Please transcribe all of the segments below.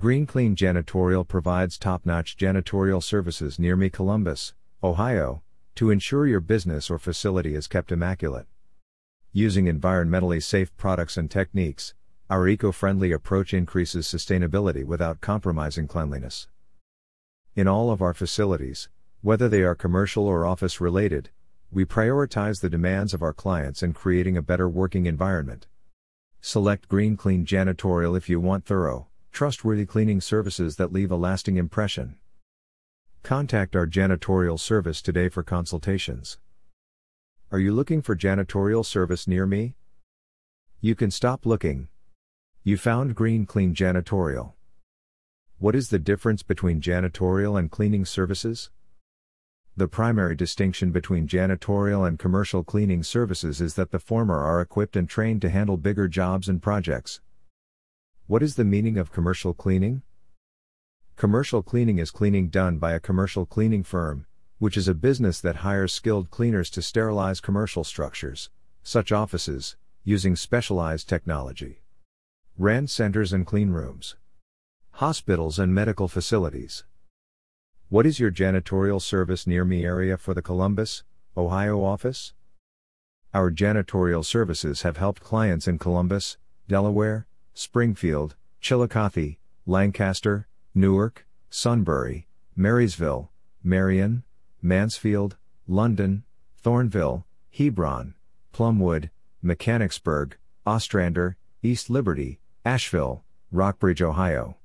Green Clean Janitorial provides top notch janitorial services near me, Columbus, Ohio, to ensure your business or facility is kept immaculate. Using environmentally safe products and techniques, our eco friendly approach increases sustainability without compromising cleanliness. In all of our facilities, whether they are commercial or office related, we prioritize the demands of our clients in creating a better working environment. Select Green Clean Janitorial if you want thorough, trustworthy cleaning services that leave a lasting impression. Contact our janitorial service today for consultations. Are you looking for janitorial service near me? You can stop looking. You found Green Clean Janitorial. What is the difference between janitorial and cleaning services? The primary distinction between janitorial and commercial cleaning services is that the former are equipped and trained to handle bigger jobs and projects. What is the meaning of commercial cleaning? Commercial cleaning is cleaning done by a commercial cleaning firm, which is a business that hires skilled cleaners to sterilize commercial structures, such offices, using specialized technology. Rent centers and clean rooms. Hospitals and medical facilities. What is your janitorial service near me area for the Columbus, Ohio office? Our janitorial services have helped clients in Columbus, Delaware, Springfield, Chillicothe, Lancaster, Newark, Sunbury, Marysville, Marion, Mansfield, London, Thornville, Hebron, Plumwood, Mechanicsburg, Ostrander, East Liberty, Ashville, Rockbridge, Ohio.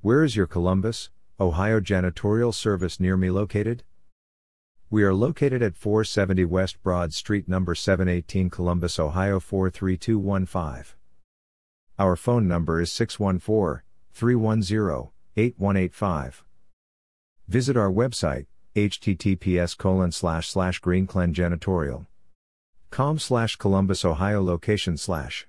Where is your Columbus, Ohio janitorial service near me located? We are located at 470 West Broad Street, number 718, Columbus, Ohio 43215. Our phone number is 614 310 8185. Visit our website, https colon slash slash greencleanjanitorial. com slash Columbus, Ohio location slash.